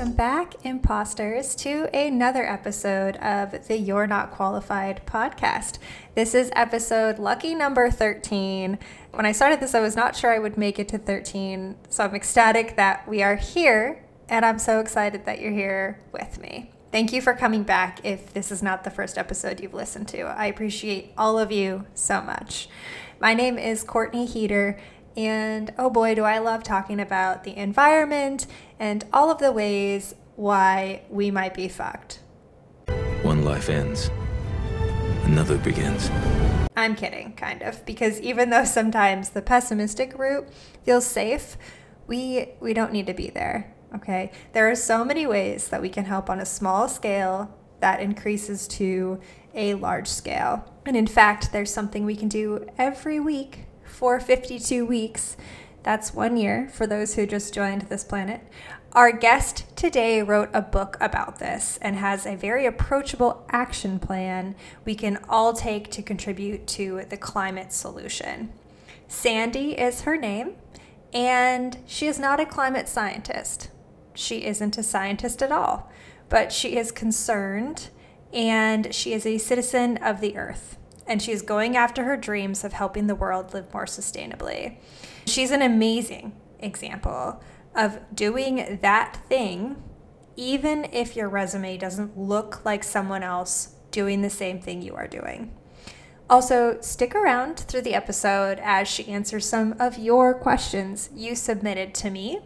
Welcome back, imposters, to another episode of the You're Not Qualified podcast. This is episode lucky number 13. When I started this, I was not sure I would make it to 13, so I'm ecstatic that we are here, and I'm so excited that you're here with me. Thank you for coming back if this is not the first episode you've listened to. I appreciate all of you so much. My name is Courtney Heater, and oh boy, do I love talking about the environment and all of the ways why we might be fucked. One life ends, another begins. I'm kidding, kind of, because even though sometimes the pessimistic route feels safe, we we don't need to be there. Okay? There are so many ways that we can help on a small scale that increases to a large scale. And in fact, there's something we can do every week for 52 weeks. That's one year for those who just joined this planet. Our guest today wrote a book about this and has a very approachable action plan we can all take to contribute to the climate solution. Sandy is her name, and she is not a climate scientist. She isn't a scientist at all, but she is concerned and she is a citizen of the earth and she's going after her dreams of helping the world live more sustainably. She's an amazing example of doing that thing, even if your resume doesn't look like someone else doing the same thing you are doing. Also, stick around through the episode as she answers some of your questions you submitted to me.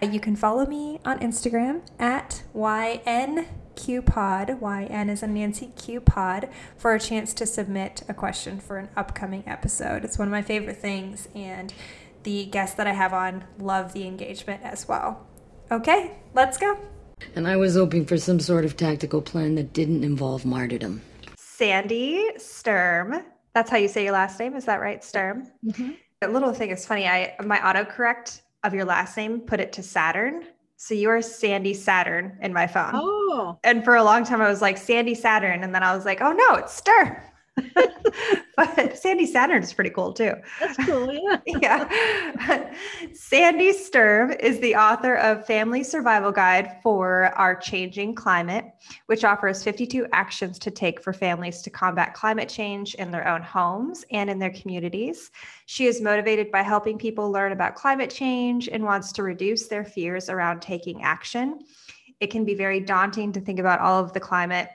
You can follow me on Instagram at YN Q Pod, YN is a Nancy Q Pod, for a chance to submit a question for an upcoming episode. It's one of my favorite things, and the guests that I have on love the engagement as well. Okay, let's go. And I was hoping for some sort of tactical plan that didn't involve martyrdom. Sandy Sturm. That's how you say your last name. Is that right, Sturm? Mm-hmm. A little thing is funny. I my autocorrect of your last name put it to Saturn. So you are Sandy Saturn in my phone. Oh. And for a long time, I was like Sandy Saturn. And then I was like, oh no, it's Stir. but Sandy Saturn is pretty cool too. That's cool, yeah. yeah. Sandy Sturm is the author of Family Survival Guide for Our Changing Climate, which offers 52 actions to take for families to combat climate change in their own homes and in their communities. She is motivated by helping people learn about climate change and wants to reduce their fears around taking action. It can be very daunting to think about all of the climate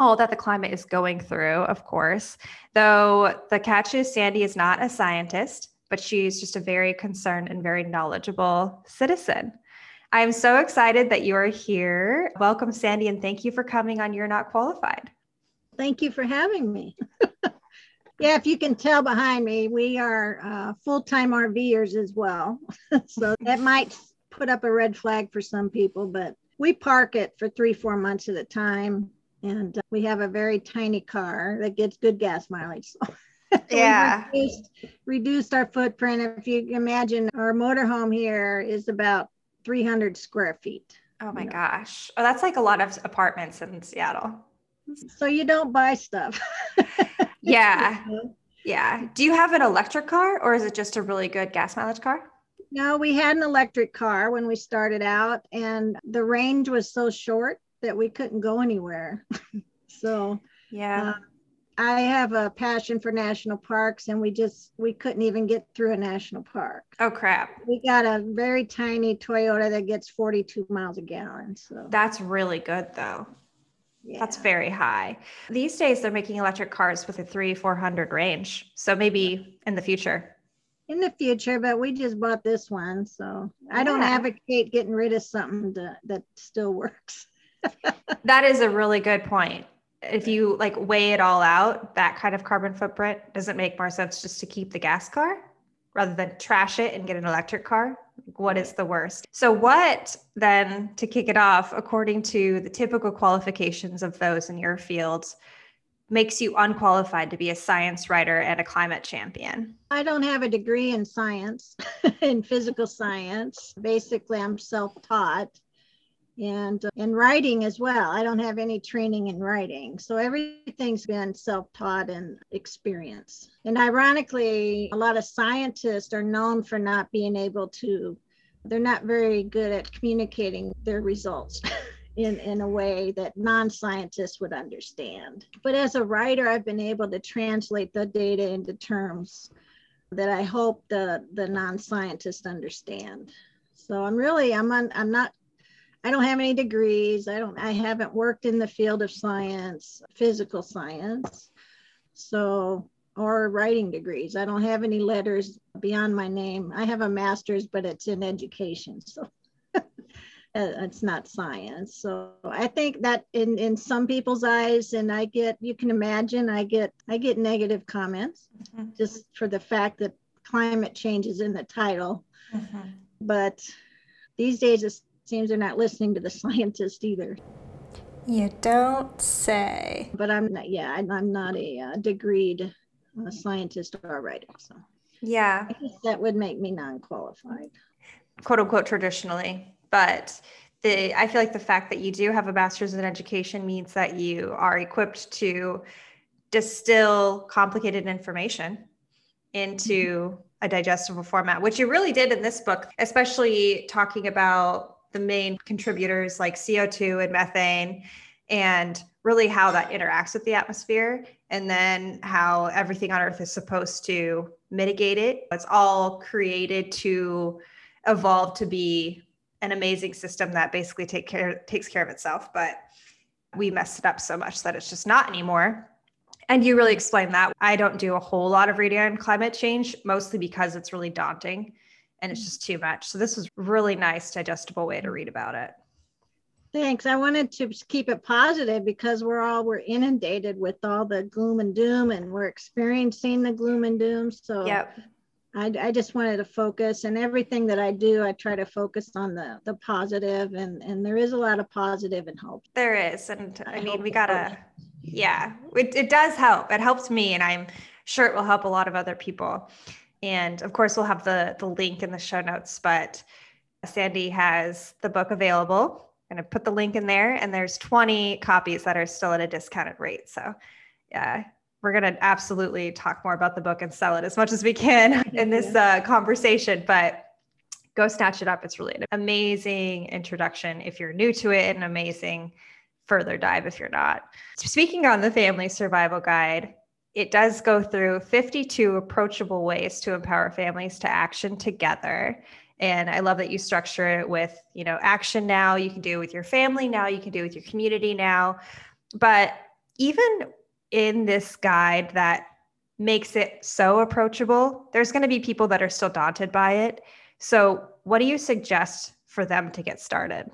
all that the climate is going through, of course. Though the catch is Sandy is not a scientist, but she's just a very concerned and very knowledgeable citizen. I am so excited that you are here. Welcome, Sandy, and thank you for coming on You're Not Qualified. Thank you for having me. yeah, if you can tell behind me, we are uh, full time RVers as well. so that might put up a red flag for some people, but we park it for three, four months at a time and uh, we have a very tiny car that gets good gas mileage. So yeah, reduced, reduced our footprint. If you imagine, our motorhome here is about 300 square feet. Oh my gosh! Oh, that's like a lot of apartments in Seattle. So you don't buy stuff. yeah, yeah. Do you have an electric car, or is it just a really good gas mileage car? No, we had an electric car when we started out, and the range was so short that we couldn't go anywhere. so yeah. Uh, I have a passion for national parks and we just we couldn't even get through a national park. Oh crap. We got a very tiny Toyota that gets 42 miles a gallon. So That's really good though. Yeah. That's very high. These days they're making electric cars with a 3 400 range. So maybe in the future. In the future, but we just bought this one, so yeah. I don't advocate getting rid of something to, that still works that is a really good point. If you like weigh it all out, that kind of carbon footprint doesn't make more sense just to keep the gas car rather than trash it and get an electric car. What is the worst? So, what then, to kick it off, according to the typical qualifications of those in your fields, makes you unqualified to be a science writer and a climate champion? I don't have a degree in science, in physical science. Basically, I'm self taught and uh, in writing as well. I don't have any training in writing. So everything's been self taught and experience. And ironically, a lot of scientists are known for not being able to they're not very good at communicating their results. in, in a way that non-scientists would understand. But as a writer, I've been able to translate the data into terms that I hope the, the non-scientists understand. So I'm really, I'm on, I'm not, I don't have any degrees. I don't, I haven't worked in the field of science, physical science. So, or writing degrees. I don't have any letters beyond my name. I have a master's, but it's in education. So uh, it's not science. So I think that in in some people's eyes, and I get you can imagine I get I get negative comments mm-hmm. just for the fact that climate change is in the title. Mm-hmm. But these days it seems they're not listening to the scientists either. You don't say. But I'm not. Yeah, I'm not a uh, degreed uh, scientist or writer. So yeah, that would make me non-qualified. "Quote unquote" traditionally but the i feel like the fact that you do have a master's in education means that you are equipped to distill complicated information into a digestible format which you really did in this book especially talking about the main contributors like co2 and methane and really how that interacts with the atmosphere and then how everything on earth is supposed to mitigate it. It's all created to evolve to be an amazing system that basically take care takes care of itself but we messed it up so much that it's just not anymore. And you really explained that. I don't do a whole lot of reading on climate change mostly because it's really daunting and it's mm. just too much so this was really nice digestible way to read about it thanks i wanted to keep it positive because we're all we're inundated with all the gloom and doom and we're experiencing the gloom and doom so yep I, I just wanted to focus and everything that I do, I try to focus on the the positive and and there is a lot of positive and hope. There is. And I, I mean, we gotta, yeah, it, it does help. It helps me and I'm sure it will help a lot of other people. And of course we'll have the, the link in the show notes, but Sandy has the book available. I'm gonna put the link in there and there's 20 copies that are still at a discounted rate. So yeah, we're going to absolutely talk more about the book and sell it as much as we can in this uh, conversation but go snatch it up it's really an amazing introduction if you're new to it an amazing further dive if you're not speaking on the family survival guide it does go through 52 approachable ways to empower families to action together and i love that you structure it with you know action now you can do it with your family now you can do it with your community now but even in this guide that makes it so approachable, there's going to be people that are still daunted by it. So, what do you suggest for them to get started?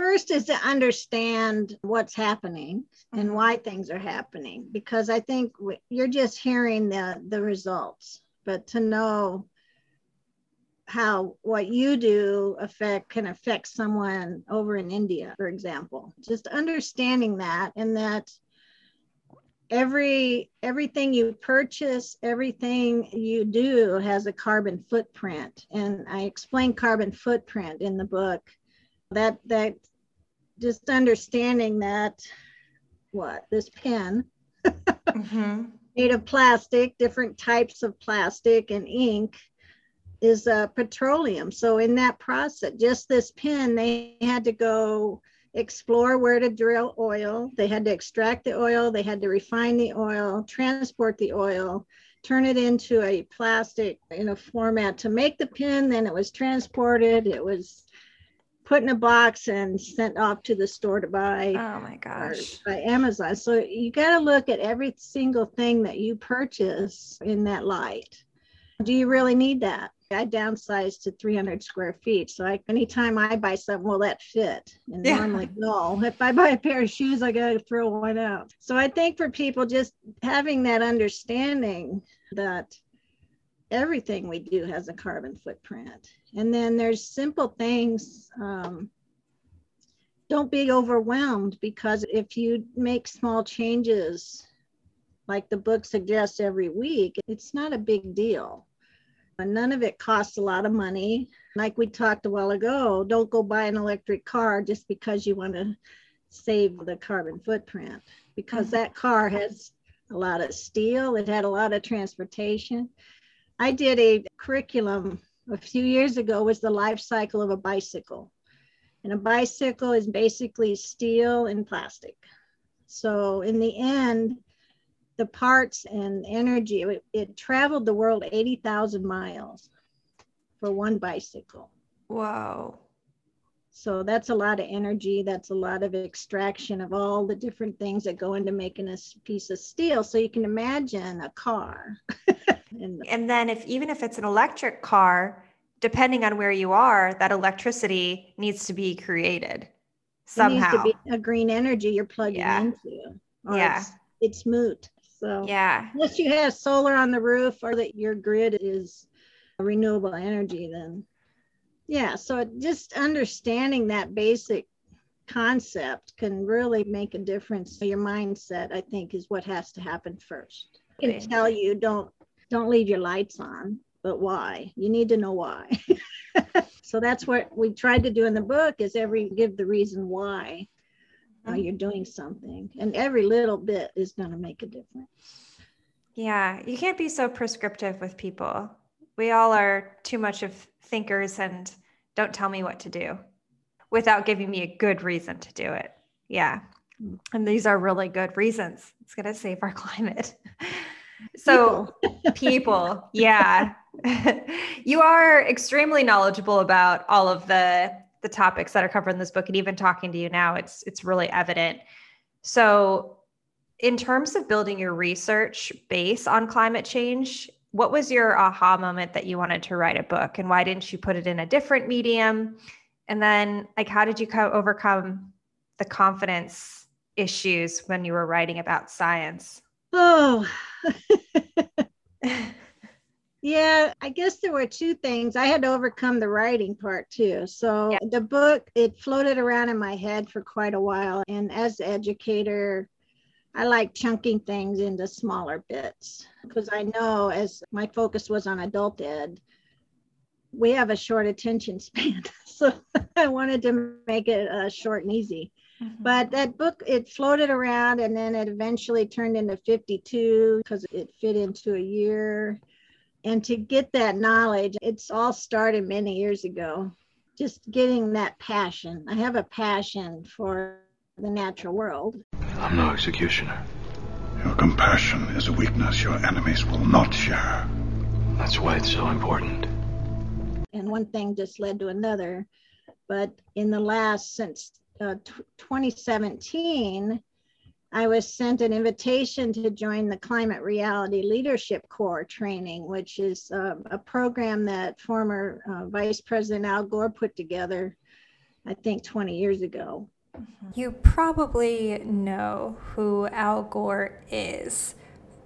First is to understand what's happening and mm-hmm. why things are happening, because I think you're just hearing the, the results, but to know how what you do affect can affect someone over in India, for example. Just understanding that and that every everything you purchase everything you do has a carbon footprint and i explain carbon footprint in the book that that just understanding that what this pen mm-hmm. made of plastic different types of plastic and ink is uh, petroleum so in that process just this pen they had to go explore where to drill oil. They had to extract the oil, they had to refine the oil, transport the oil, turn it into a plastic in a format to make the pin. Then it was transported, it was put in a box and sent off to the store to buy. Oh my gosh. By Amazon. So you got to look at every single thing that you purchase in that light. Do you really need that? I downsized to 300 square feet. So I, anytime I buy something, will that fit? And yeah. like, no. If I buy a pair of shoes, I got to throw one out. So I think for people, just having that understanding that everything we do has a carbon footprint. And then there's simple things. Um, don't be overwhelmed because if you make small changes, like the book suggests every week, it's not a big deal and none of it costs a lot of money. Like we talked a while ago, don't go buy an electric car just because you want to save the carbon footprint, because mm-hmm. that car has a lot of steel, it had a lot of transportation. I did a curriculum a few years ago was the life cycle of a bicycle. And a bicycle is basically steel and plastic. So in the end, the parts and energy, it, it traveled the world 80,000 miles for one bicycle. Wow. So that's a lot of energy. That's a lot of extraction of all the different things that go into making a piece of steel. So you can imagine a car. and, and then if even if it's an electric car, depending on where you are, that electricity needs to be created somehow. It needs to be a green energy you're plugging yeah. into. yeah. It's, it's moot. So yeah. Unless you have solar on the roof or that your grid is renewable energy, then yeah so just understanding that basic concept can really make a difference So your mindset i think is what has to happen first i can tell you don't don't leave your lights on but why you need to know why so that's what we tried to do in the book is every give the reason why uh, you're doing something and every little bit is going to make a difference yeah you can't be so prescriptive with people we all are too much of thinkers and don't tell me what to do without giving me a good reason to do it. Yeah. And these are really good reasons. It's going to save our climate. So, people, people yeah. you are extremely knowledgeable about all of the the topics that are covered in this book and even talking to you now it's it's really evident. So, in terms of building your research base on climate change, what was your aha moment that you wanted to write a book and why didn't you put it in a different medium and then like how did you co- overcome the confidence issues when you were writing about science oh yeah i guess there were two things i had to overcome the writing part too so yeah. the book it floated around in my head for quite a while and as an educator I like chunking things into smaller bits because I know as my focus was on adult ed, we have a short attention span. so I wanted to make it uh, short and easy. Mm-hmm. But that book, it floated around and then it eventually turned into 52 because it fit into a year. And to get that knowledge, it's all started many years ago. Just getting that passion. I have a passion for the natural world. I'm no executioner. Your compassion is a weakness your enemies will not share. That's why it's so important. And one thing just led to another. But in the last, since uh, 2017, I was sent an invitation to join the Climate Reality Leadership Corps training, which is uh, a program that former uh, Vice President Al Gore put together, I think 20 years ago. You probably know who Al Gore is,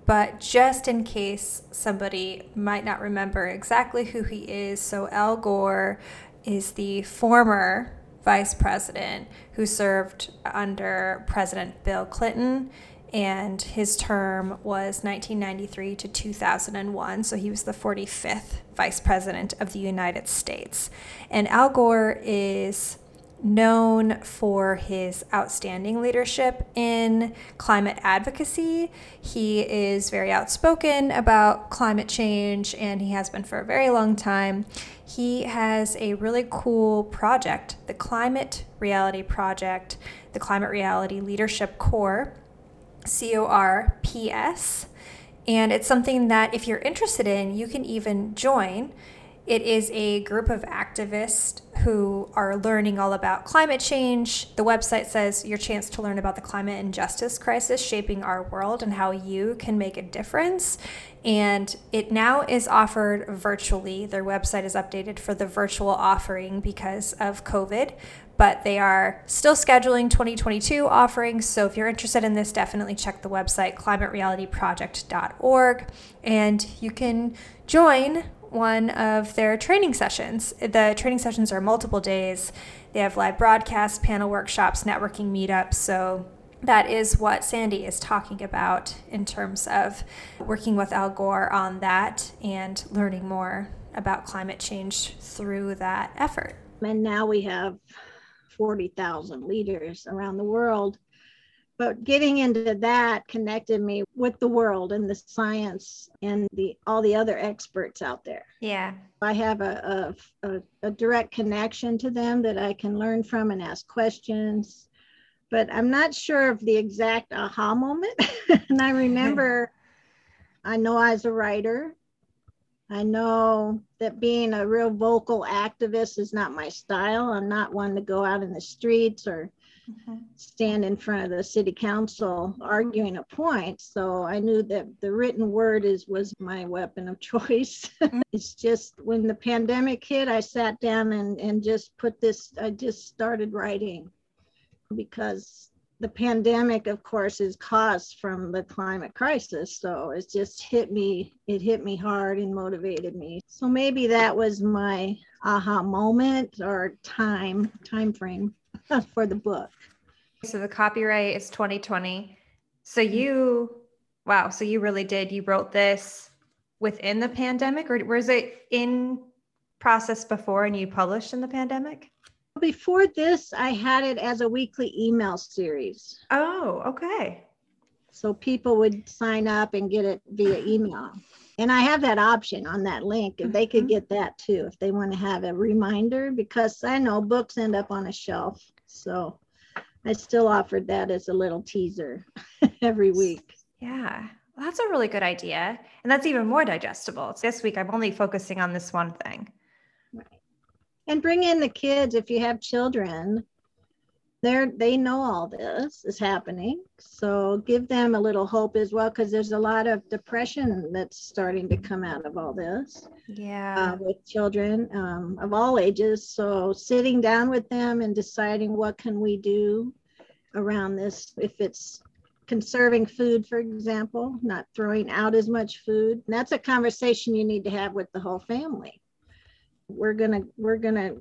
but just in case somebody might not remember exactly who he is, so Al Gore is the former vice president who served under President Bill Clinton and his term was 1993 to 2001. So he was the 45th vice president of the United States. And Al Gore is known for his outstanding leadership in climate advocacy. He is very outspoken about climate change and he has been for a very long time. He has a really cool project, the Climate Reality Project, the Climate Reality Leadership Corps, C O R P S. And it's something that if you're interested in, you can even join. It is a group of activists who are learning all about climate change. The website says your chance to learn about the climate injustice crisis shaping our world and how you can make a difference. And it now is offered virtually. Their website is updated for the virtual offering because of COVID, but they are still scheduling 2022 offerings. So if you're interested in this, definitely check the website climaterealityproject.org and you can join one of their training sessions. The training sessions are multiple days. They have live broadcasts, panel workshops, networking meetups. So that is what Sandy is talking about in terms of working with Al Gore on that and learning more about climate change through that effort. And now we have 40,000 leaders around the world but getting into that connected me with the world and the science and the all the other experts out there Yeah. i have a, a, a, a direct connection to them that i can learn from and ask questions but i'm not sure of the exact aha moment. And i remember i know i was a writer i know that being a real vocal activist is not my style. I'm not one to go out in the streets or mm-hmm. stand in front of the city council arguing a point. So I knew that the written word is was my weapon of choice. Mm-hmm. it's just when the pandemic hit, I sat down and, and just put this, I just started writing because the pandemic, of course, is caused from the climate crisis. So it just hit me, it hit me hard and motivated me. So maybe that was my aha moment or time, time frame for the book. So the copyright is 2020. So mm-hmm. you, wow. So you really did, you wrote this within the pandemic or was it in process before and you published in the pandemic? Before this, I had it as a weekly email series. Oh, okay. So people would sign up and get it via email. And I have that option on that link. If they could mm-hmm. get that too, if they want to have a reminder, because I know books end up on a shelf. So I still offered that as a little teaser every week. Yeah. Well, that's a really good idea. And that's even more digestible. This week, I'm only focusing on this one thing. And bring in the kids if you have children. They're, they know all this is happening. So give them a little hope as well, because there's a lot of depression that's starting to come out of all this. Yeah. uh, with children um, of all ages. So sitting down with them and deciding what can we do around this, if it's conserving food, for example, not throwing out as much food. And that's a conversation you need to have with the whole family. We're gonna we're gonna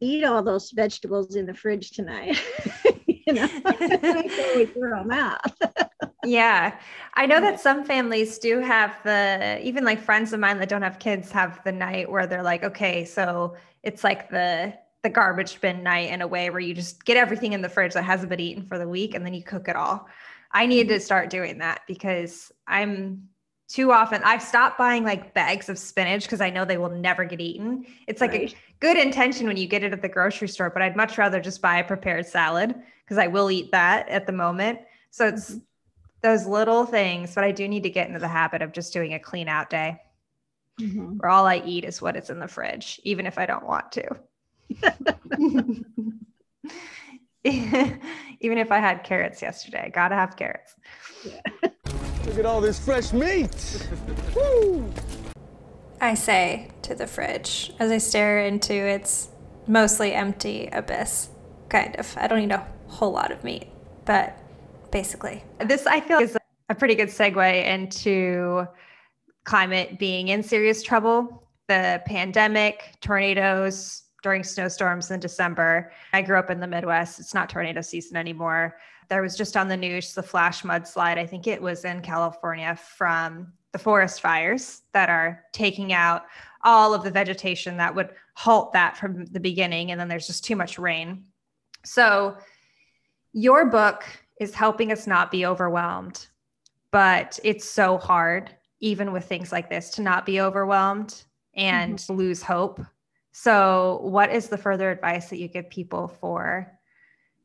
eat all those vegetables in the fridge tonight. you know, we throw them out. yeah. I know that some families do have the, even like friends of mine that don't have kids have the night where they're like, okay, so it's like the, the garbage bin night in a way where you just get everything in the fridge that hasn't been eaten for the week and then you cook it all. I need to mm-hmm. start doing that because I'm too often I've stopped buying like bags of spinach because I know they will never get eaten. It's like Right. a good intention when you get it at the grocery store, but I'd much rather just buy a prepared salad because I will eat that at the moment. So it's those little things, but I do need to get into the habit of just doing a clean out day Mhm. where all I eat is what is in the fridge, even if I don't want to. even if I had carrots yesterday, gotta have carrots. Look at all this fresh meat. Woo! I say to the fridge as I stare into its mostly empty abyss. Kind of. I don't need a whole lot of meat, but basically. This I feel is a pretty good segue into climate being in serious trouble. The pandemic, tornadoes during snowstorms in December. I grew up in the Midwest. It's not tornado season anymore. There was just on the news the flash mudslide. I think it was in California from the forest fires that are taking out all of the vegetation that would halt that from the beginning. And then there's just too much rain. So, your book is helping us not be overwhelmed, but it's so hard, even with things like this, to not be overwhelmed and mm-hmm. lose hope. So, what is the further advice that you give people for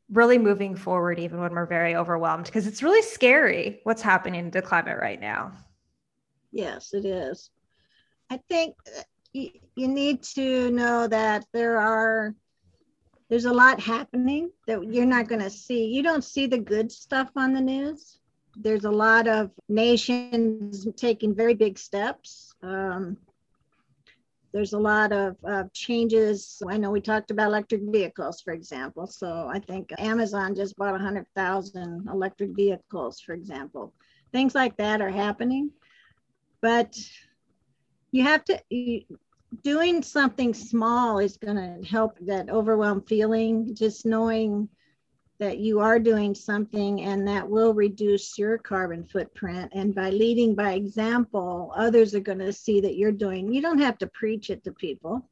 really moving forward, even when we're very overwhelmed? Because it's really scary what's happening to climate right now. Yes, it is. I think you, you need to know that there are there's a lot happening that you're not going to see. You don't see the good stuff on the news. There's a lot of nations taking very big steps. Um, there's a lot of uh, changes. I know we talked about electric vehicles, for example. So I think Amazon just bought 100,000 electric vehicles, for example. Things like that are happening but you have to doing something small is going to help that overwhelmed feeling just knowing that you are doing something and that will reduce your carbon footprint and by leading by example others are going to see that you're doing you don't have to preach it to people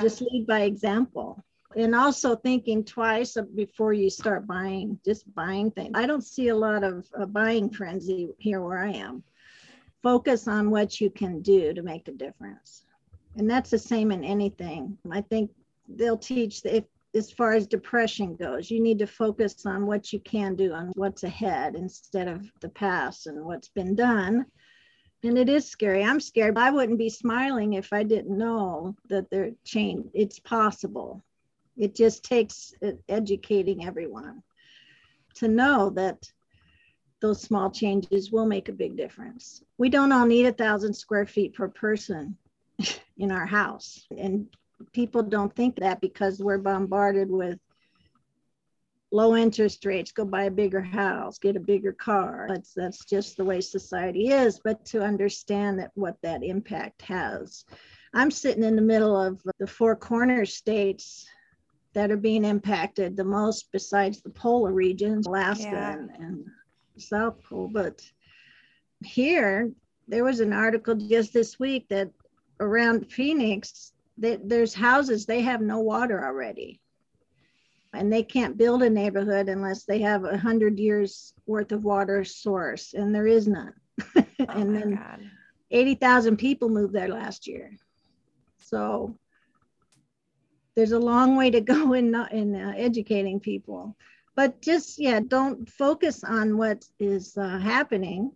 just lead by example and also thinking twice before you start buying, just buying things. I don't see a lot of uh, buying frenzy here where I am. Focus on what you can do to make a difference. And that's the same in anything. I think they'll teach if as far as depression goes, you need to focus on what you can do on what's ahead instead of the past and what's been done. And it is scary. I'm scared. I wouldn't be smiling if I didn't know that there change. It's possible. It just takes uh, educating everyone to know that those small changes will make a big difference. We don't all need a thousand square feet per person in our house. And people don't think that because we're bombarded with low interest rates, go buy a bigger house, get a bigger car. That's that's just the way society is. But to understand that what that impact has. I'm sitting in the middle of the four corner states that are being impacted the most besides the polar regions, Alaska yeah. and, and South Pole. But here, there was an article just this week that around Phoenix, that there's houses, they have no water already. And they can't build a neighborhood unless they have a hundred years worth of water source, and there is none. Oh and then God. 80,000 people moved there last year. So there's a long way to go in in uh, educating people but just yeah don't focus on what is uh, happening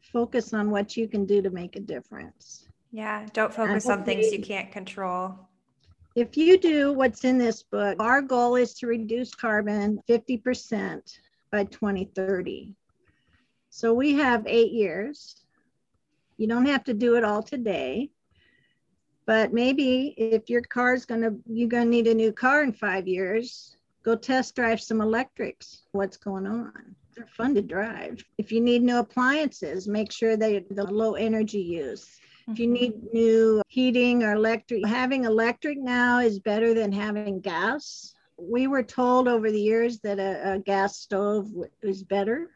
focus on what you can do to make a difference yeah don't focus on things you can't control if you do what's in this book our goal is to reduce carbon 50% by 2030 so we have eight years you don't have to do it all today but maybe if your car's gonna, you're gonna need a new car in five years, go test drive some electrics. What's going on? They're fun to drive. If you need new appliances, make sure they're the low energy use. If you need mm-hmm. new heating or electric, having electric now is better than having gas. We were told over the years that a, a gas stove is better,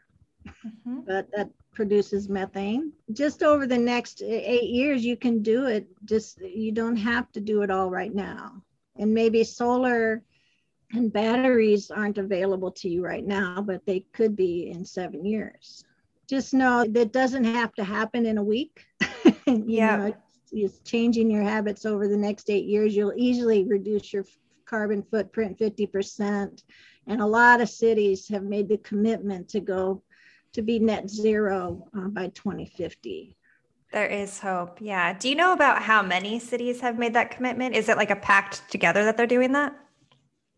mm-hmm. but that produces methane. Just over the next eight years, you can do it. Just you don't have to do it all right now. And maybe solar and batteries aren't available to you right now, but they could be in seven years. Just know that doesn't have to happen in a week. yeah. It's changing your habits over the next eight years. You'll easily reduce your carbon footprint 50%. And a lot of cities have made the commitment to go to be net zero uh, by 2050. There is hope. Yeah. Do you know about how many cities have made that commitment? Is it like a pact together that they're doing that?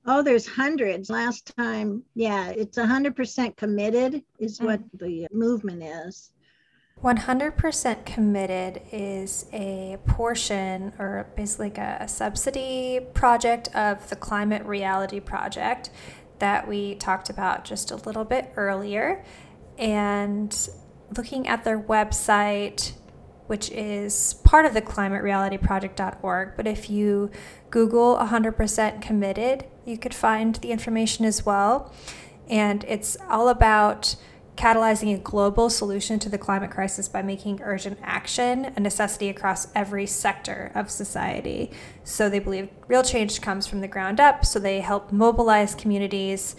Oh, there's hundreds. Last time, yeah, it's 100% committed, is mm. what the movement is. 100% committed is a portion or basically like a, a subsidy project of the Climate Reality Project that we talked about just a little bit earlier and looking at their website, which is part of the climaterealityproject.org. But if you Google 100% committed, you could find the information as well. And it's all about catalyzing a global solution to the climate crisis by making urgent action a necessity across every sector of society. So they believe real change comes from the ground up. So they help mobilize communities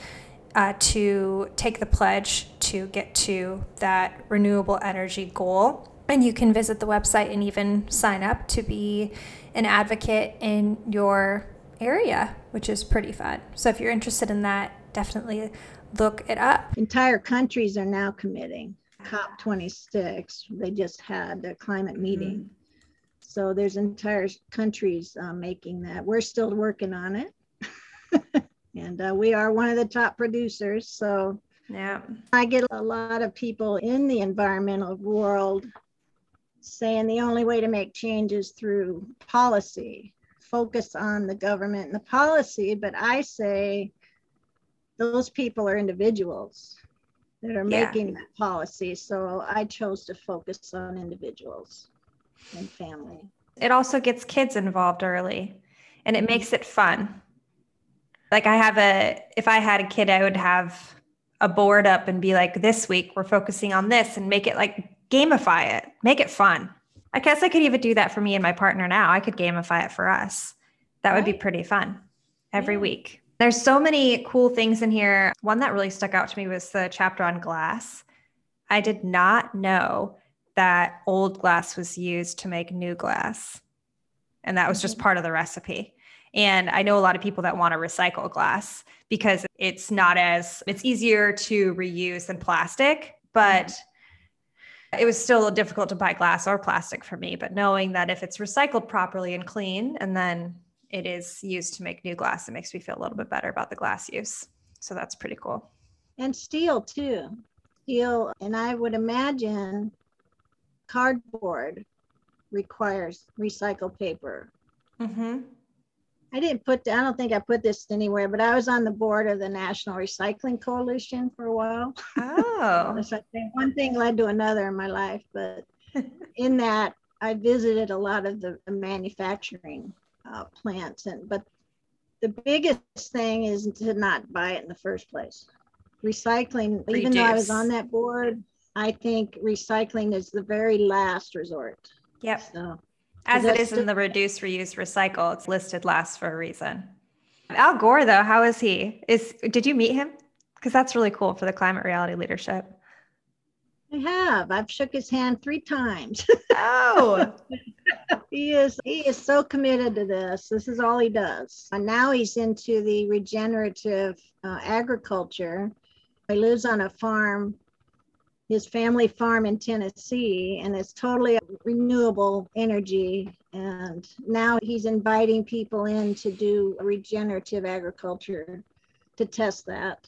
uh, to take the pledge to get to that renewable energy goal. And you can visit the website and even sign up to be an advocate in your area, which is pretty fun. So if you're interested in that, definitely look it up. Entire countries are now committing. COP26, they just had a climate mm-hmm. meeting. Mm-hmm. So there's entire countries uh, making that. We're still working on it. and uh, we are one of the top producers. So yeah, I get a lot of people in the environmental world saying the only way to make change is through policy, focus on the government and the policy. But I say those people are individuals that are yeah. making that policy. So I chose to focus on individuals and family. It also gets kids involved early and it makes it fun like I have a if I had a kid, I would have a board up and be like, this week we're focusing on this and make it like gamify it, make it fun. I guess I could even do that for me and my partner now. I could gamify it for us. That would right. be pretty fun. every Yeah. week. There's so many cool things in here. One that really stuck out to me was the chapter on glass. I did not know that old glass was used to make new glass. And that was just mm-hmm. part of the recipe. And I know a lot of people that want to recycle glass because it's not as it's easier to reuse than plastic, but mm-hmm. it was still difficult to buy glass or plastic for me. But knowing that if it's recycled properly and clean and then it is used to make new glass, it makes me feel a little bit better about the glass use. So that's pretty cool. And steel too. Steel, and I would imagine cardboard requires recycled paper. Mm-hmm. I didn't put, I don't think I put this anywhere, but I was on the board of the National Recycling Coalition for a while. Oh, So one thing led to another in my life, but in that I visited a lot of the manufacturing uh, plants and but the biggest thing is to not buy it in the first place. Recycling, even though I was on that board, I think recycling is the very last resort. yep. So As it is in the reduce, reuse, recycle, it's listed last for a reason. Al Gore, though, how is he? Is did you meet him? Because that's really cool for the climate reality leadership. I have. I've shook his hand three times. Oh, he is he is so committed to this. This is all he does. And now he's into the regenerative uh, agriculture. He lives on a farm, his family farm in Tennessee, and it's totally renewable energy. And now he's inviting people in to do regenerative agriculture to test that.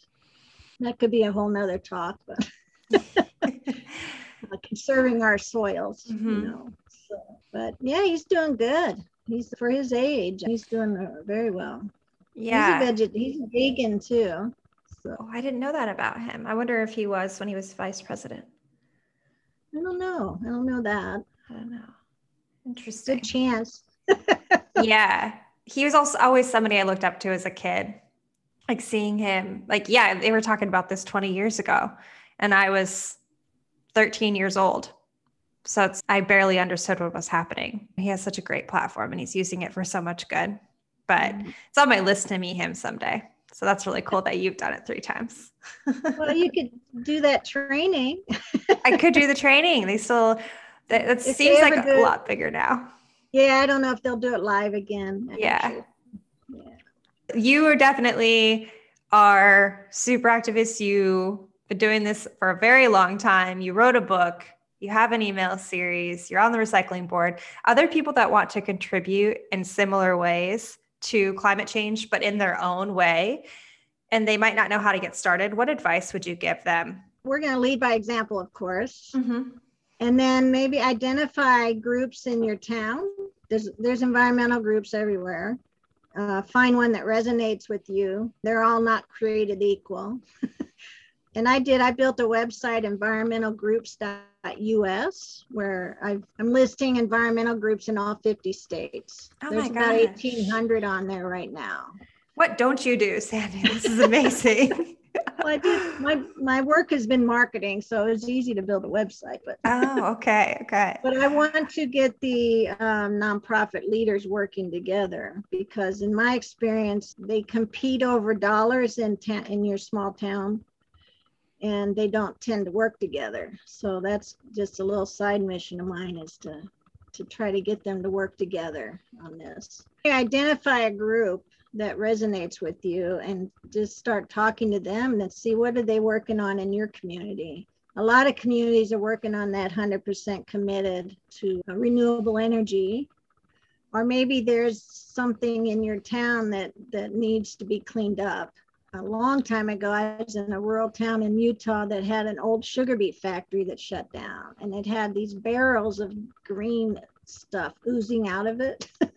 That could be a whole nother talk, but conserving our soils, you Mhm. know. So, but yeah, he's doing good. He's for his age, he's doing uh, very well. yeah. He's a veget- he's a vegan too. So Oh, I didn't know that about him. I wonder if he was when he was vice president. I don't know. I don't know that. I don't know. Interesting. Good chance. yeah. He was also always somebody I looked up to as a kid. Like seeing him, like, yeah, they were talking about this 20 years ago, and I was 13 years old. So it's, I barely understood what was happening. He has such a great platform and he's using it for so much good. But mm-hmm. it's on my list to meet him someday. So that's really cool that you've done it three times. Well, you could do that training. I could do the training. They still, that, that seems like a lot bigger now. Yeah, I don't know if they'll do it live again. Yeah. actually. you are definitely are super activists. You've been doing this for a very long time. You wrote a book, you have an email series, you're on the recycling board. Other people that want to contribute in similar ways to climate change, but in their own way, and they might not know how to get started, what advice would you give them? We're going to lead by example, of course. Mm-hmm. And then maybe identify groups in your town. There's there's environmental groups everywhere. Uh, find one that resonates with you. They're all not created equal. and I did. I built a website, environmentalgroups.us, where I've, I'm listing environmental groups in all 50 states. Oh There's my about gosh. 1,800 on there right now. What don't you do, Sandy? This is amazing. Well, I did, my my work has been marketing, so it's easy to build a website, but oh, okay. Okay. But I want to get the um, nonprofit leaders working together because, in my experience, they compete over dollars in ta- in your small town, and they don't tend to work together. So that's just a little side mission of mine is to to try to get them to work together on this. Identify a group that resonates with you and just start talking to them and see what are they working on in your community a lot of communities are working on that 100% committed to renewable energy or maybe there's something in your town that that needs to be cleaned up a long time ago i was in a rural town in utah that had an old sugar beet factory that shut down and it had these barrels of green stuff oozing out of it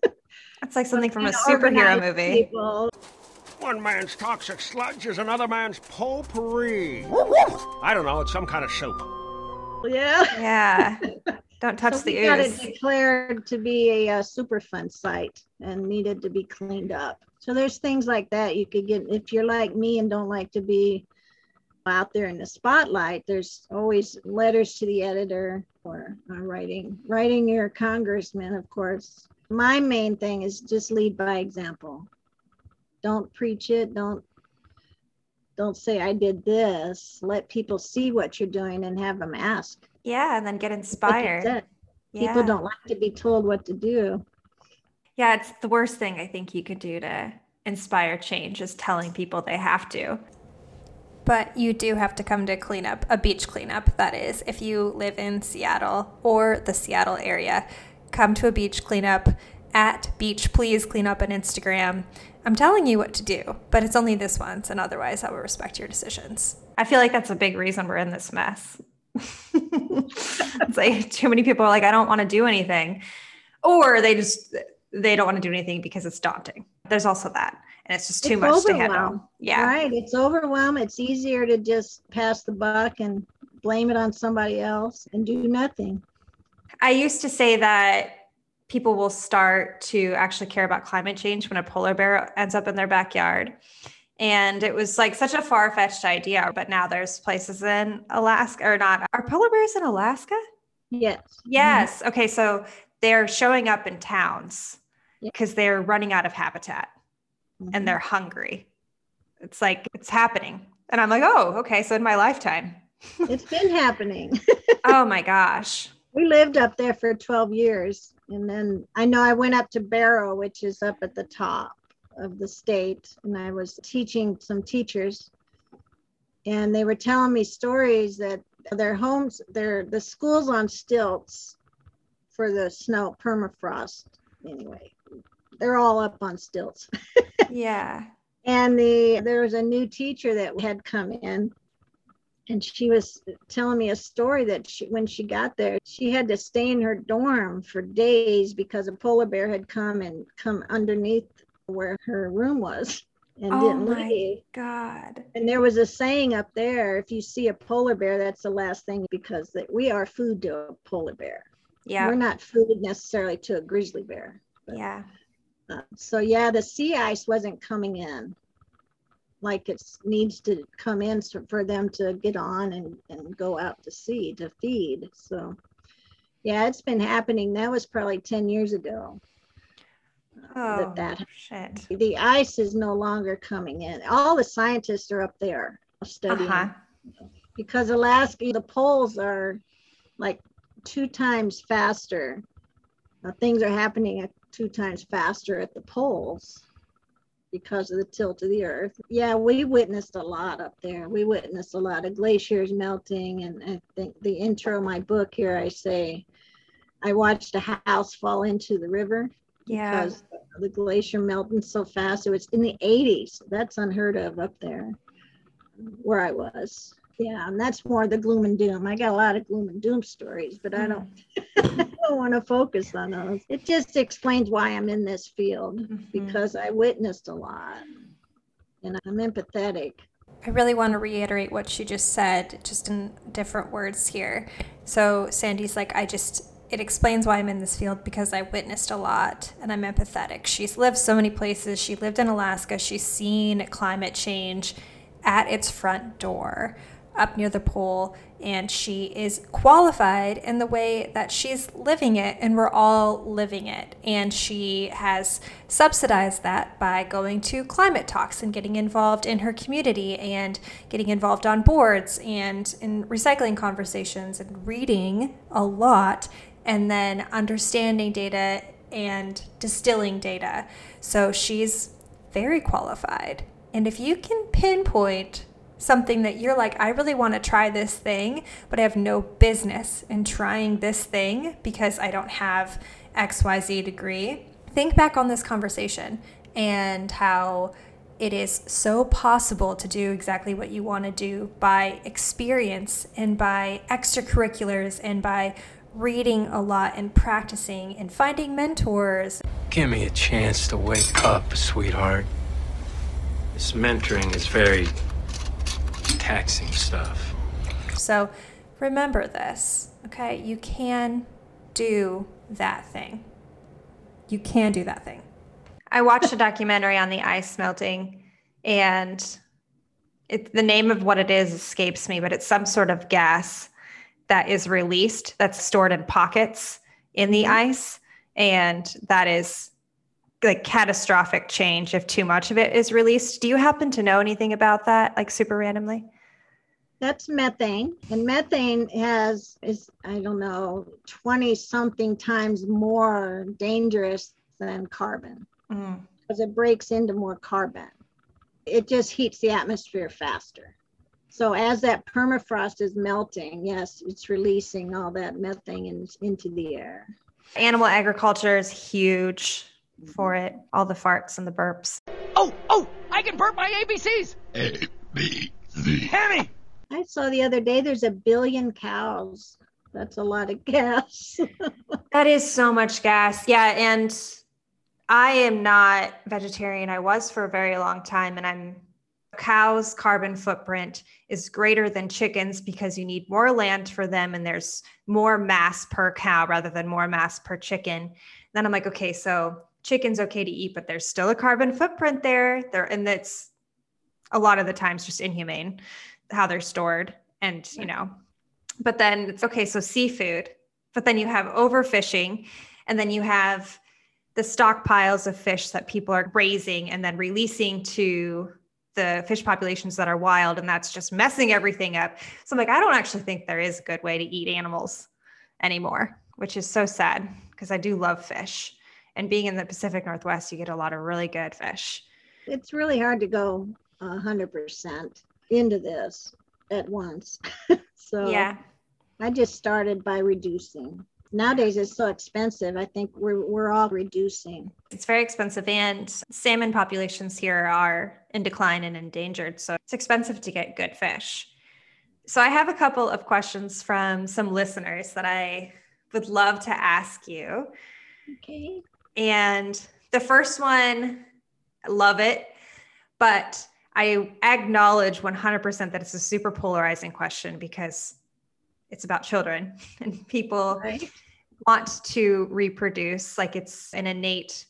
That's like something from a superhero movie. people One man's toxic sludge is another man's potpourri. I don't know, it's some kind of soap. yeah Yeah. Don't touch So the we got it ooze. declared to be a, uh Superfund site and needed to be cleaned up. So there's things like that you could get if you're like me and don't like to be out there in the spotlight. There's always letters to the editor or uh, writing writing your congressman, of course. My main thing is just lead by example. don't preach it don't don't say i did this let people see what you're doing and have them ask Yeah, and then get inspired. Yeah. people don't like to be told what to do Yeah, it's the worst thing I think you could do to inspire change is telling people they have to. But you do have to come to cleanup, a beach cleanup, that is. If you live in Seattle or the Seattle area, come to a beach cleanup at Beach Please Cleanup on Instagram. I'm telling you what to do, but it's only this once, and otherwise, I will respect your decisions. I feel like that's a big reason we're in this mess. it's like too many people are like, I don't want to do anything. Or they just they don't want to do anything because it's daunting. There's also that. And it's just too It's much to handle. Yeah. right it's overwhelmed it's easier to just pass the buck and blame it on somebody else and do nothing I used to say that people will start to actually care about climate change when a polar bear ends up in their backyard. And it was like such a far fetched idea. But now there's places in Alaska or not. Are polar bears in Alaska? yes Yes. Okay. So they're showing up in towns. Because they're running out of habitat Mhm. and they're hungry. It's like it's happening. And I'm like, oh, okay. So in my lifetime. it's been happening oh my gosh. we lived up there for 12 years and then i know i went up to barrow which is up at the top of the state and i was teaching some teachers and they were telling me stories that their homes their the schools on stilts for the snow permafrost anyway they're all up on stilts Yeah. and the there was a new teacher that had come in and she was telling me a story that she, when she got there she had to stay in her dorm for days because a polar bear had come and come underneath where her room was and Oh didn't my- leave God. and there was a saying up there if you see a polar bear that's the last thing because that we are food to a polar bear Yeah. we're not food necessarily to a grizzly bear Yeah. Uh, so yeah, the sea ice wasn't coming in like it needs to come in for them to get on and, and go out to sea to feed. So yeah, it's been happening. That was probably 10 years ago. Oh, that, that shit. the ice is no longer coming in. All the scientists are up there studying Uh-huh. because Alaska, the poles are like two times faster. Uh, things are happening at two times faster at the poles because of the tilt of the earth. Yeah, we witnessed a lot up there. We witnessed a lot of glaciers melting. And I think the intro of my book here, I say, I watched a house fall into the river Yeah. because the glacier melting so fast. It was in the 80s. That's unheard of up there where I was. Yeah, and that's more the gloom and doom. I got a lot of gloom and doom stories, but I mm. don't, I don't want to focus on those. It just explains why I'm in this field Mhm. because I witnessed a lot and I'm empathetic. I really want to reiterate what she just said, just in different words here. So Sandy's like, I just, it explains why I'm in this field because I witnessed a lot and I'm empathetic. She's lived so many places. She lived in Alaska. She's seen climate change at its front door up near the pole and she is qualified in the way that she's living it and we're all living it. And she has subsidized that by going to climate talks and getting involved in her community and getting involved on boards and in recycling conversations and reading a lot and then understanding data and distilling data. So she's very qualified. And if you can pinpoint something that you're like, I really want to try this thing, but I have no business in trying this thing because I don't have XYZ degree, think back on this conversation and how it is so possible to do exactly what you want to do by experience and by extracurriculars and by reading a lot and practicing and finding mentors Give me a chance to wake up, sweetheart. This mentoring is very taxing stuff. So remember this, okay? You can do that thing. You can do that thing. I watched a documentary on the ice melting, and it, the name of what it is escapes me, but it's some sort of gas that is released that's stored in pockets in the mm-hmm. ice, and that is like catastrophic change if too much of it is released. Do you happen to know anything about that, like super randomly? That's methane, and methane has is I don't know twenty something times more dangerous than carbon Mm. because it breaks into more carbon. It just heats the atmosphere faster. So as that permafrost is melting, yes, it's releasing all that methane in, into the air. Animal agriculture is huge for it. All the farts and the burps. Oh, oh, I can burp my ABCs. A, B, Z. Hammy. I saw the other day there's a billion cows. That's a lot of gas. That is so much gas. Yeah. And I am not vegetarian. I was for a very long time. And I'm cows' carbon footprint is greater than chickens because you need more land for them and there's more mass per cow rather than more mass per chicken. Then I'm like, okay, so chicken's okay to eat, but there's still a carbon footprint there. There and that's a lot of the times just inhumane how they're stored. And you know, but then it's okay, so seafood, but then you have overfishing, and then you have the stockpiles of fish that people are raising and then releasing to the fish populations that are wild, and that's just messing everything up. So I'm like, I don't actually think there is a good way to eat animals anymore, which is so sad because I do love fish. And being in the Pacific Northwest, you get a lot of really good fish. it's really hard to go a hundred percent into this at once. so Yeah. I just started by reducing. Nowadays it's so expensive. I think we're we're all reducing. It's very expensive, and salmon populations here are in decline and endangered. So it's expensive to get good fish. So I have a couple of questions from some listeners that I would love to ask you. Okay. And the first one, I love it, but I acknowledge 100% that it's a super polarizing question because it's about children and people Right. want to reproduce like it's an innate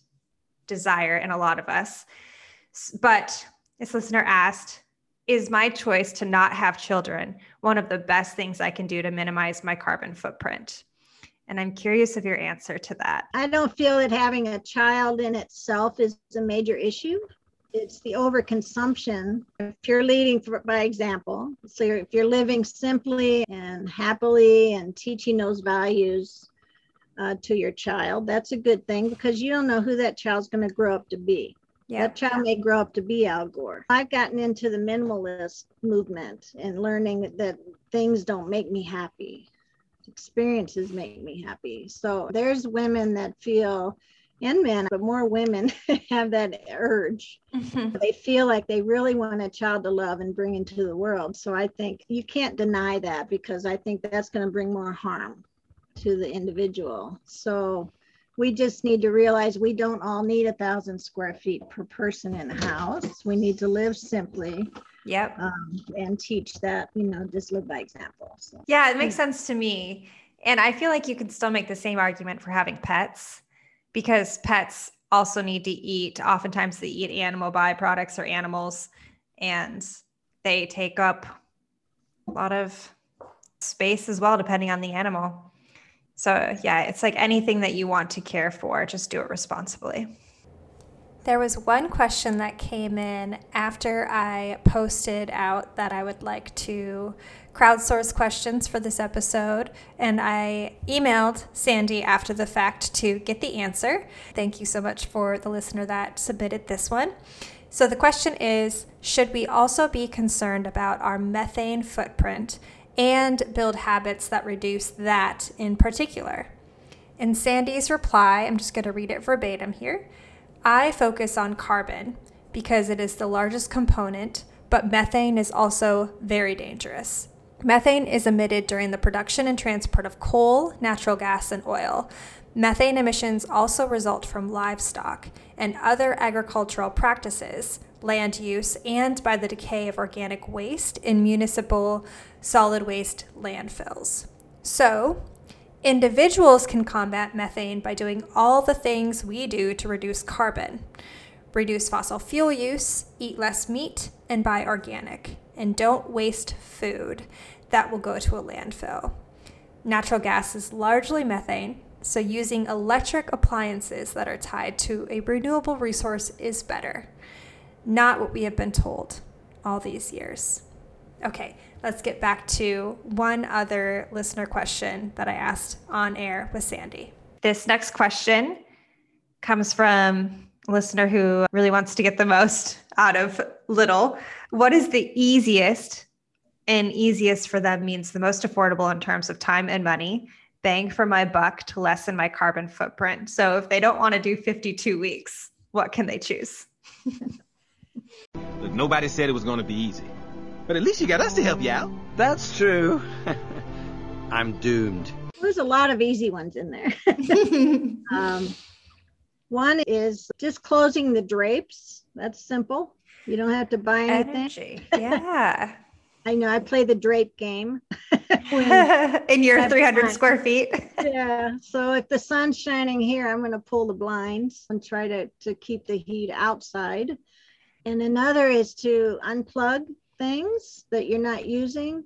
desire in a lot of us but this listener asked is my choice to not have children one of the best things i can do to minimize my carbon footprint and i'm curious of your answer to that I don't feel that having a child in itself is a major issue. It's the overconsumption. If you're leading for, by example, so you're, if you're living simply and happily and teaching those values uh, to your child, that's a good thing because you don't know who that child's going to grow up to be. That child may grow up to be Al Gore. I've gotten into the minimalist movement and learning that things don't make me happy experiences make me happy. So there's women that feel, and men, but more women have that urge. They feel like they really want a child to love and bring into the world. So I think you can't deny that because I think that's going to bring more harm to the individual. So we just need to realize we don't all need a thousand square feet per person in a house. We need to live simply yep um, and teach that, you know, just live by example. So. Yeah, it makes sense to me. And I feel like you can still make the same argument for having pets because pets also need to eat. Oftentimes, they eat animal byproducts or animals, and they take up a lot of space as well, depending on the animal. So, yeah, it's like anything that you want to care for, just do it responsibly. There was one question that came in after I posted out that I would like to crowdsource questions for this episode, and I emailed Sandy after the fact to get the answer. Thank you so much for the listener that submitted this one. So the question is Should we also be concerned about our methane footprint and build habits that reduce that in particular? In Sandy's reply, I'm just going to read it verbatim here. I focus on carbon because it is the largest component, but methane is also very dangerous. Methane is emitted during the production and transport of coal, natural gas, and oil. Methane emissions also result from livestock and other agricultural practices, land use, and by the decay of organic waste in municipal solid waste landfills. So, Individuals can combat methane by doing all the things we do to reduce carbon reduce fossil fuel use, eat less meat, and buy organic. And don't waste food that will go to a landfill. Natural gas is largely methane, So, using electric appliances that are tied to a renewable resource is better. Not what we have been told all these years. Okay, let's get back to one other listener question that I asked on air with Sandy. This next question comes from a listener who really wants to get the most out of little. What is the easiest and easiest for them means the most affordable in terms of time and money, bang for my buck to lessen my carbon footprint. So if they don't want to do 52 weeks, what can they choose? Look, nobody said it was going to be easy. But at least you got us to help you out. That's true. I'm doomed. There's a lot of easy ones in there. um, one is just closing the drapes. That's simple. You don't have to buy anything. Energy. Yeah. I know. I play the drape game. in your 300 square feet. yeah. So if the sun's shining here, I'm going to pull the blinds and try to, to keep the heat outside. And another is to unplug things that you're not using.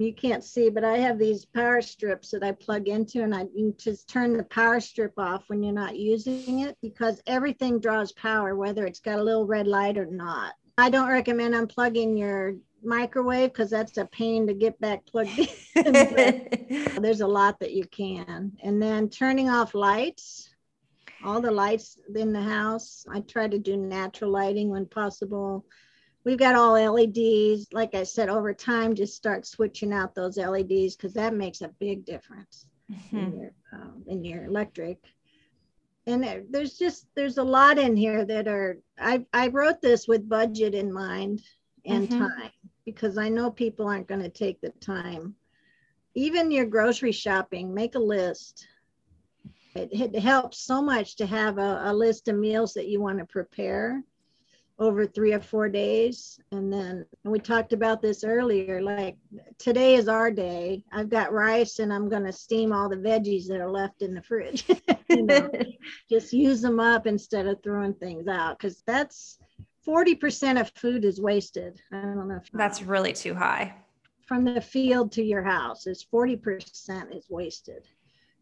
You can't see, but I have these power strips that I plug into, and I just turn the power strip off when you're not using it because everything draws power, whether it's got a little red light or not. I don't recommend unplugging your microwave because that's a pain to get back plugged in. there's a lot that you can. And then turning off lights, all the lights in the house. I try to do natural lighting when possible we've got all LEDs. Like I said, over time, just start switching out those LEDs because that makes a big difference mm-hmm. in, your, um, in your electric. And there, there's just there's a lot in here that are I I wrote this with budget in mind and mm-hmm. time because I know people aren't going to take the time. Even your grocery shopping, make a list. It, it helps so much to have a, a list of meals that you want to prepare over three or four days. And then and we talked about this earlier like today is our day. I've got rice and I'm going to steam all the veggies that are left in the fridge. you know, just use them up instead of throwing things out because that's 40% of food is wasted. I don't know if that's really too high. From the field to your house is 40% is wasted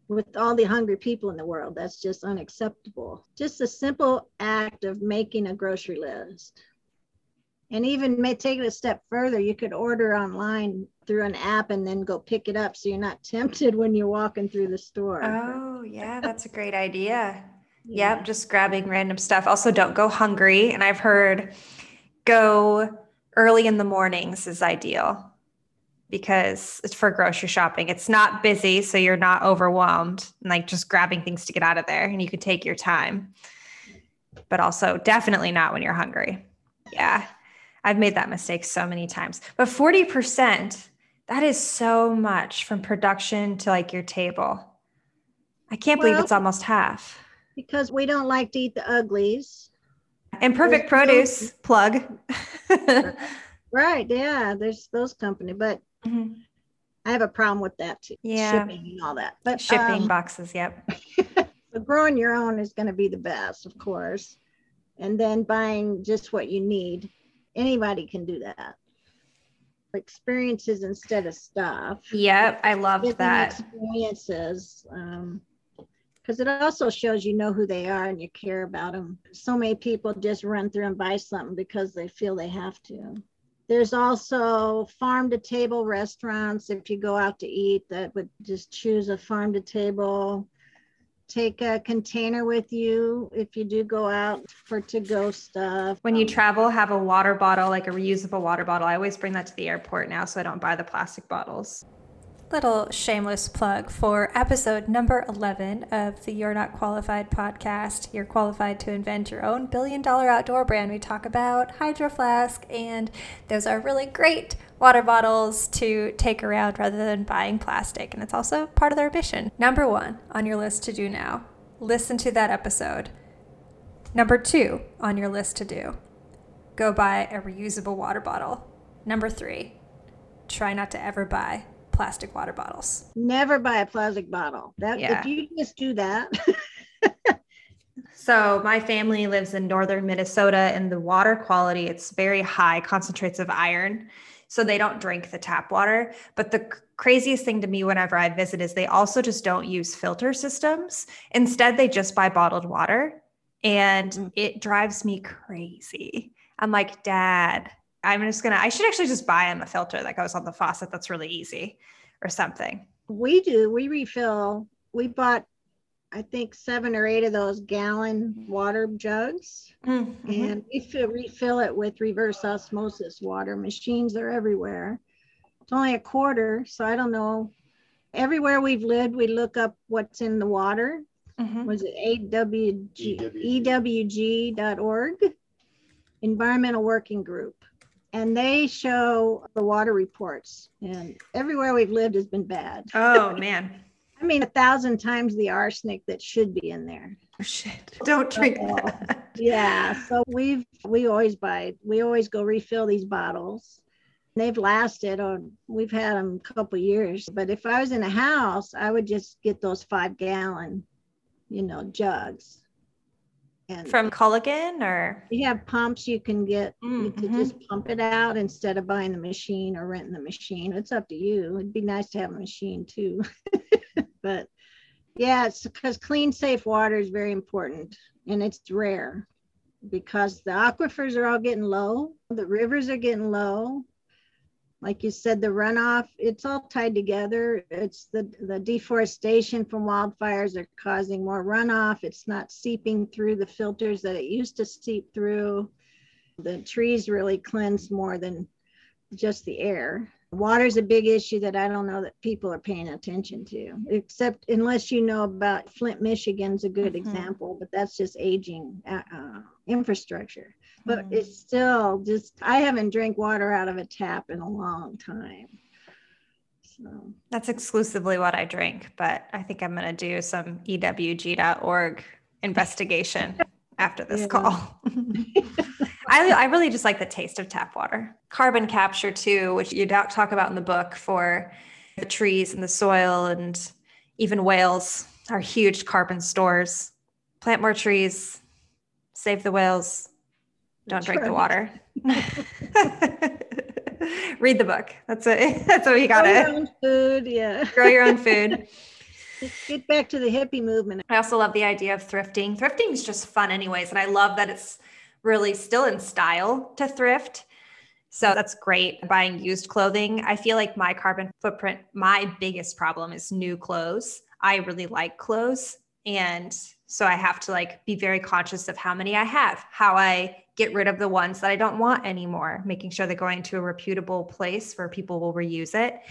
with all the hungry people in the world. That's just unacceptable. Just a simple act of making a grocery list. And even may take it a step further, you could order online through an app and then go pick it up so you're not tempted when you're walking through the store. Oh, yeah, that's a great idea. Yeah. Yep, just grabbing random stuff. Also, don't go hungry. And I've heard go early in the mornings is ideal because it's for grocery shopping. It's not busy, so you're not overwhelmed and like just grabbing things to get out of there and you can take your time. But also definitely not when you're hungry. Yeah. I've made that mistake so many times. But 40%, that is so much from production to like your table. I can't believe well, it's almost half. Because we don't like to eat the uglies. And perfect there's produce plug. right. Yeah. There's those company, but Mm-hmm. I have a problem with that too. Yeah. Shipping and all that. But shipping um, boxes, yep. so growing your own is going to be the best, of course. And then buying just what you need. Anybody can do that. Experiences instead of stuff. Yep, I love that. Experiences. Um, because it also shows you know who they are and you care about them. So many people just run through and buy something because they feel they have to. There's also farm to table restaurants. If you go out to eat, that would just choose a farm to table. Take a container with you if you do go out for to go stuff. When you um, travel, have a water bottle, like a reusable water bottle. I always bring that to the airport now so I don't buy the plastic bottles little shameless plug for episode number 11 of the You're Not Qualified podcast. You're qualified to invent your own billion dollar outdoor brand. We talk about Hydro Flask, and those are really great water bottles to take around rather than buying plastic. And it's also part of their mission. Number one on your list to do now listen to that episode. Number two on your list to do go buy a reusable water bottle. Number three, try not to ever buy plastic water bottles. Never buy a plastic bottle. That yeah. if you just do that. so my family lives in northern Minnesota and the water quality it's very high concentrates of iron. so they don't drink the tap water. But the craziest thing to me whenever I visit is they also just don't use filter systems. Instead, they just buy bottled water. And mm. it drives me crazy. I'm like, Dad, I'm just gonna, I should actually just buy him a filter that goes on the faucet that's really easy or something. We do, we refill. We bought I think seven or eight of those gallon water jugs, mm-hmm. and we fill, refill it with reverse osmosis water. Machines are everywhere. It's only a quarter, so I don't know. Everywhere we've lived, we look up what's in the water. Mm-hmm. Was it AWG, EWG.org? Environmental Working Group. And they show the water reports, and everywhere we've lived has been bad. Oh, man. I mean, a thousand times the arsenic that should be in there. Oh, shit. Don't drink that. Yeah. So we've, we always buy, we always go refill these bottles. They've lasted, or we've had them a couple years. But if I was in a house, I would just get those five gallon, you know, jugs. And from Culligan or you have pumps you can get mm-hmm. you can just pump it out instead of buying the machine or renting the machine. It's up to you. It'd be nice to have a machine too. but yeah, it's because clean, safe water is very important and it's rare because the aquifers are all getting low, the rivers are getting low. Like you said, the runoff, it's all tied together. It's the, the deforestation from wildfires are causing more runoff. It's not seeping through the filters that it used to seep through. The trees really cleanse more than just the air. Water is a big issue that I don't know that people are paying attention to, except unless you know about Flint, Michigan's a good mm-hmm. example, but that's just aging uh, uh, infrastructure. But mm-hmm. it's still just, I haven't drank water out of a tap in a long time. So that's exclusively what I drink, but I think I'm going to do some EWG.org investigation after this call. I, I really just like the taste of tap water. Carbon capture, too, which you talk about in the book for the trees and the soil, and even whales are huge carbon stores. Plant more trees, save the whales, don't drink the water. Read the book. That's it. That's what you got to. Grow your own food. Yeah. Grow your own food. Get back to the hippie movement. I also love the idea of thrifting. Thrifting is just fun, anyways, and I love that it's really still in style to thrift. So that's great. Buying used clothing. I feel like my carbon footprint, my biggest problem is new clothes. I really like clothes. And so I have to like be very conscious of how many I have, how I get rid of the ones that I don't want anymore, making sure they're going to a reputable place where people will reuse it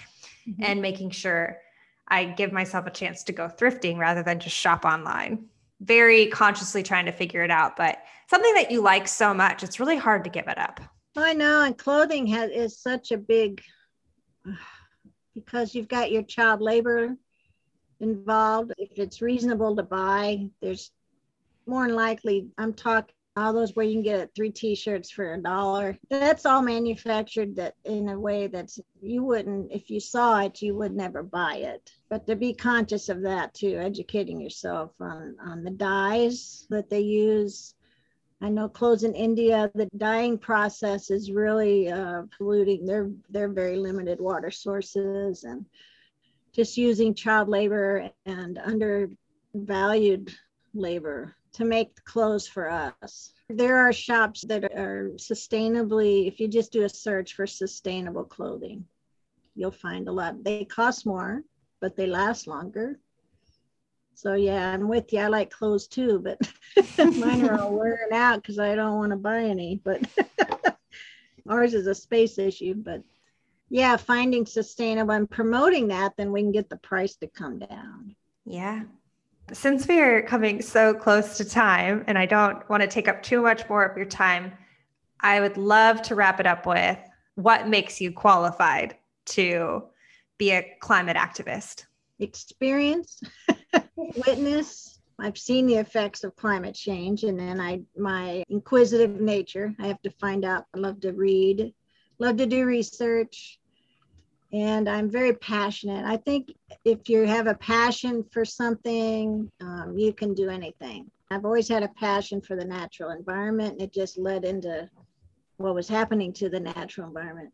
mm-hmm. and making sure I give myself a chance to go thrifting rather than just shop online. Very consciously trying to figure it out, but something that you like so much, it's really hard to give it up. I know, and clothing has is such a big because you've got your child labor involved. If it's reasonable to buy, there's more than likely I'm talking all those where you can get three t-shirts for a dollar that's all manufactured that in a way that you wouldn't if you saw it you would never buy it but to be conscious of that too educating yourself on on the dyes that they use I know clothes in India, the dyeing process is really uh, polluting. They're they're very limited water sources and just using child labor and undervalued labor to make clothes for us. There are shops that are sustainably, if you just do a search for sustainable clothing, you'll find a lot. They cost more, but they last longer. So yeah, I'm with you. I like clothes too, but mine are all wearing out because I don't want to buy any. But ours is a space issue. But yeah, finding sustainable and promoting that, then we can get the price to come down. Yeah. Since we are coming so close to time, and I don't want to take up too much more of your time, I would love to wrap it up with what makes you qualified to be a climate activist? Experience witness. I've seen the effects of climate change, and then I my inquisitive nature. I have to find out. I love to read, love to do research, and I'm very passionate. I think if you have a passion for something, um, you can do anything. I've always had a passion for the natural environment, and it just led into what was happening to the natural environment.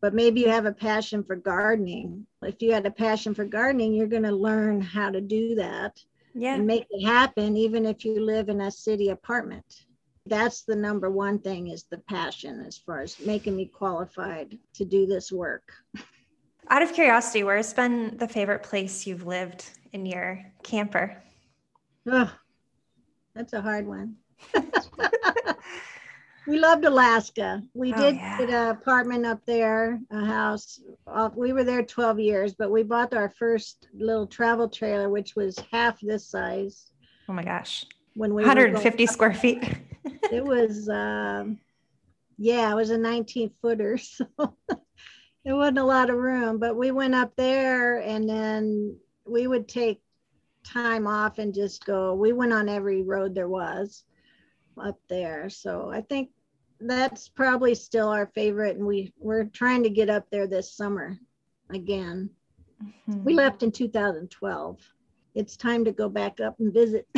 but maybe you have a passion for gardening. If you had a passion for gardening, you're going to learn how to do that yeah. and make it happen, even if you live in a city apartment. That's the number one thing is the passion as far as making me qualified to do this work. Out of curiosity, where's been the favorite place you've lived in your camper? Oh, that's a hard one. we loved Alaska. We Oh, did yeah. get an apartment up there, a house. We were there 12 years, but we bought our first little travel trailer, which was half this size Oh my gosh. when we 150 up. square feet. It was, um, yeah, it was a 19 footer. So it wasn't a lot of room, but we went up there and then we would take time off and just go. We went on every road there was up there. So I think that's probably still our favorite. And we, we're trying to get up there this summer again. Mm-hmm. We left in 2012. It's time to go back up and visit.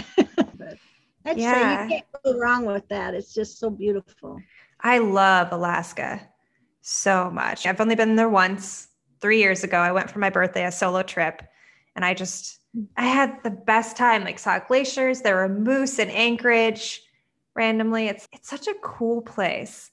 I'd Yeah. say you can't go wrong with that. It's just so beautiful. I love Alaska so much. I've only been there once, three years ago. I went for my birthday, a solo trip, and I just, I had the best time. Like saw glaciers. There were moose in Anchorage randomly. It's it's such a cool place.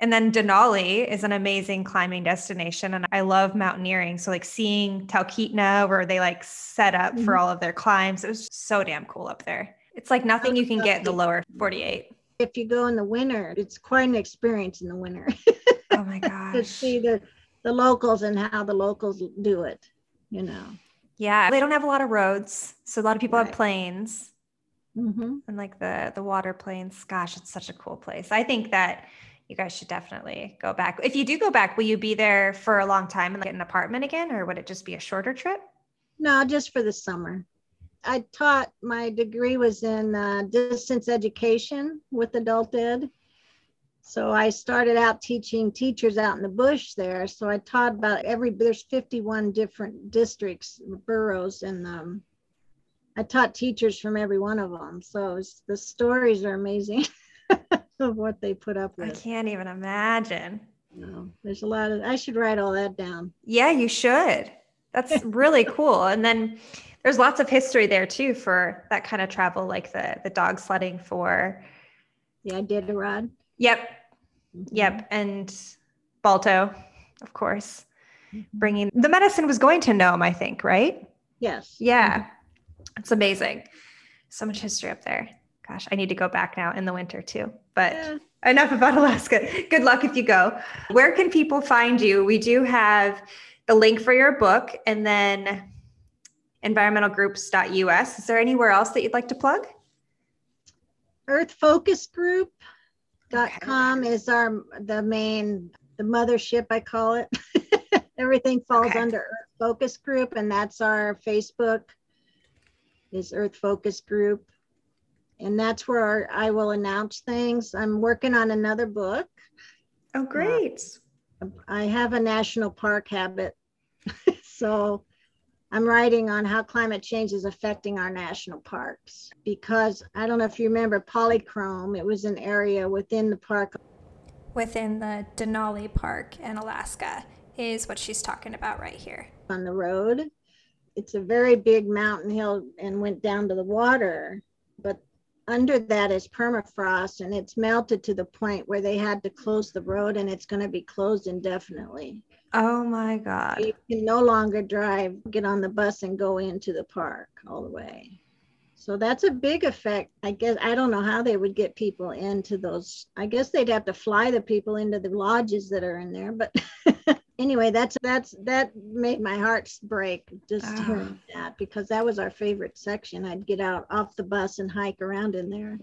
And then Denali is an amazing climbing destination, and I love mountaineering. So like seeing Talkeetna, where they like set up for Mhm. all of their climbs, it was so damn cool up there. It's like nothing you can get in the lower 48. If you go in the winter, it's quite an experience in the winter Oh my gosh. to see the, the locals and how the locals do it, you know. Yeah, they don't have a lot of roads, so a lot of people have Right. planes hmm and like the the water planes. Gosh, it's such a cool place. I think that you guys should definitely go back. If you do go back, will you be there for a long time and like, get an apartment again, or would it just be a shorter trip? No, just for the summer. I taught, my degree was in uh, distance education with adult ed. So I started out teaching teachers out in the bush there. So I taught about every, there's 51 different districts, boroughs, and um, I taught teachers from every one of them. So it's, the stories are amazing of what they put up with. I can't even imagine. Know, there's a lot of, I should write all that down. Yeah, you should. That's really cool. And then there's lots of history there too for that kind of travel, like the the dog sledding for. Yeah, Iditarod. Yep, yep, and Balto, of course, bringing the medicine was going to Nome, I think, right? Yes. Yeah, it's amazing. So much history up there. Gosh, I need to go back now in the winter too. But Yeah. enough about Alaska. Good luck if you go. Where can people find you? We do have the link for your book and then environmentalgroups.us. Is there anywhere else that you'd like to plug? earthfocusgroup.com is our the main the mothership i call it everything falls Okay. under earth focus group and that's our facebook is earth focus group and that's where i will announce things i'm working on another book Oh, uh, great. i have a national park habit so I'm writing on how climate change is affecting our national parks because I don't know if you remember polychrome, it was an area within the park. Within the Denali Park in Alaska is what she's talking about right here. on the road. It's a very big mountain hill and went down to the water, but under that is permafrost and it's melted to the point where they had to close the road and it's going to be closed indefinitely. Oh my God. You can no longer drive, get on the bus and go into the park all the way. So that's a big effect. I guess I don't know how they would get people into those. I guess they'd have to fly the people into the lodges that are in there. But anyway, that's that's that made my heart break just Ah. hearing that because that was our favorite section. I'd get out off the bus and hike around in there.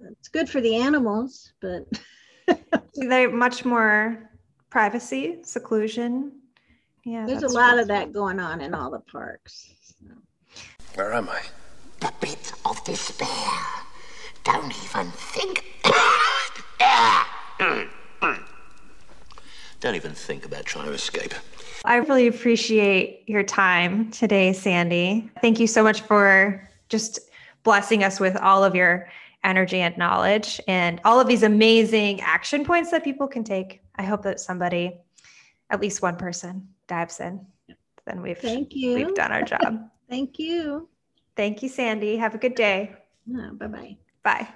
It's good for the animals, but They're much more privacy, seclusion. Yeah. there's a lot true. of that going on in all the parks. Where am I? The pit of despair. Don't even think. Don't even think about trying to escape. I really appreciate your time today, Sandy. Thank you so much for just blessing us with all of your energy and knowledge and all of these amazing action points that people can take. I hope that somebody at least one person dives in, then we've Thank you. we've done our job. Thank you. Thank you, Sandy. Have a good day. Bye bye. Bye.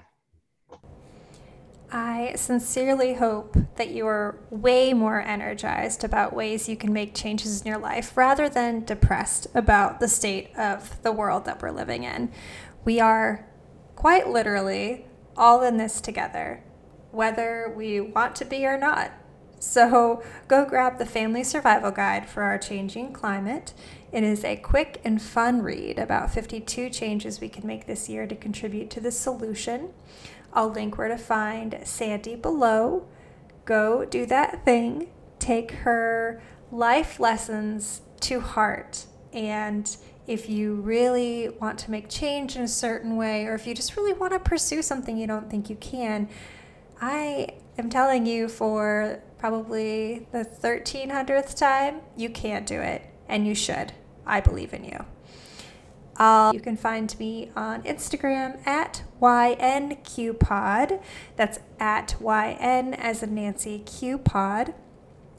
I sincerely hope that you are way more energized about ways you can make changes in your life rather than depressed about the state of the world that we're living in. We are quite literally all in this together, whether we want to be or not. So go grab the Family Survival Guide for our changing climate. It is a quick and fun read about 52 changes we can make this year to contribute to the solution. I'll link where to find Sandy below. Go do that thing. Take her life lessons to heart. And if you really want to make change in a certain way, or if you just really want to pursue something you don't think you can, I am telling you for probably the 1300th time, you can't do it. And you should. I believe in you. Uh, you can find me on Instagram at YNQPod. That's at YN as in Nancy Q Pod.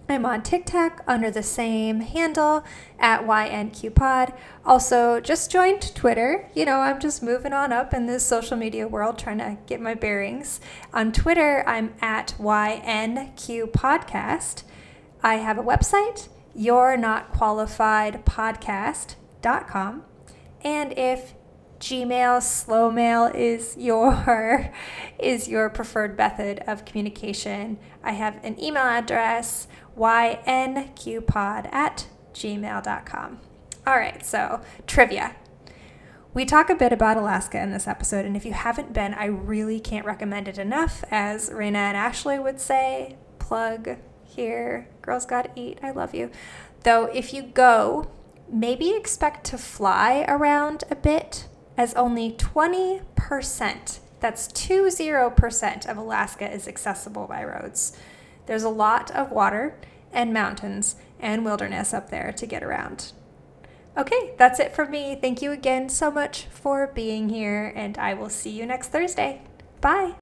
I'm on TikTok under the same handle at YNQPod. Also, just joined Twitter. You know, I'm just moving on up in this social media world, trying to get my bearings. On Twitter, I'm at YNQPodcast. I have a website, you're not qualified podcast.com. And if Gmail, slow mail is your is your preferred method of communication. I have an email address, ynqpod at gmail.com. All right, so trivia. We talk a bit about Alaska in this episode, and if you haven't been, I really can't recommend it enough. As Rayna and Ashley would say, plug here, girls gotta eat. I love you. Though, if you go, maybe expect to fly around a bit, as only 20%, that's 20% of Alaska is accessible by roads. There's a lot of water and mountains and wilderness up there to get around. Okay, that's it from me. Thank you again so much for being here, and I will see you next Thursday. Bye.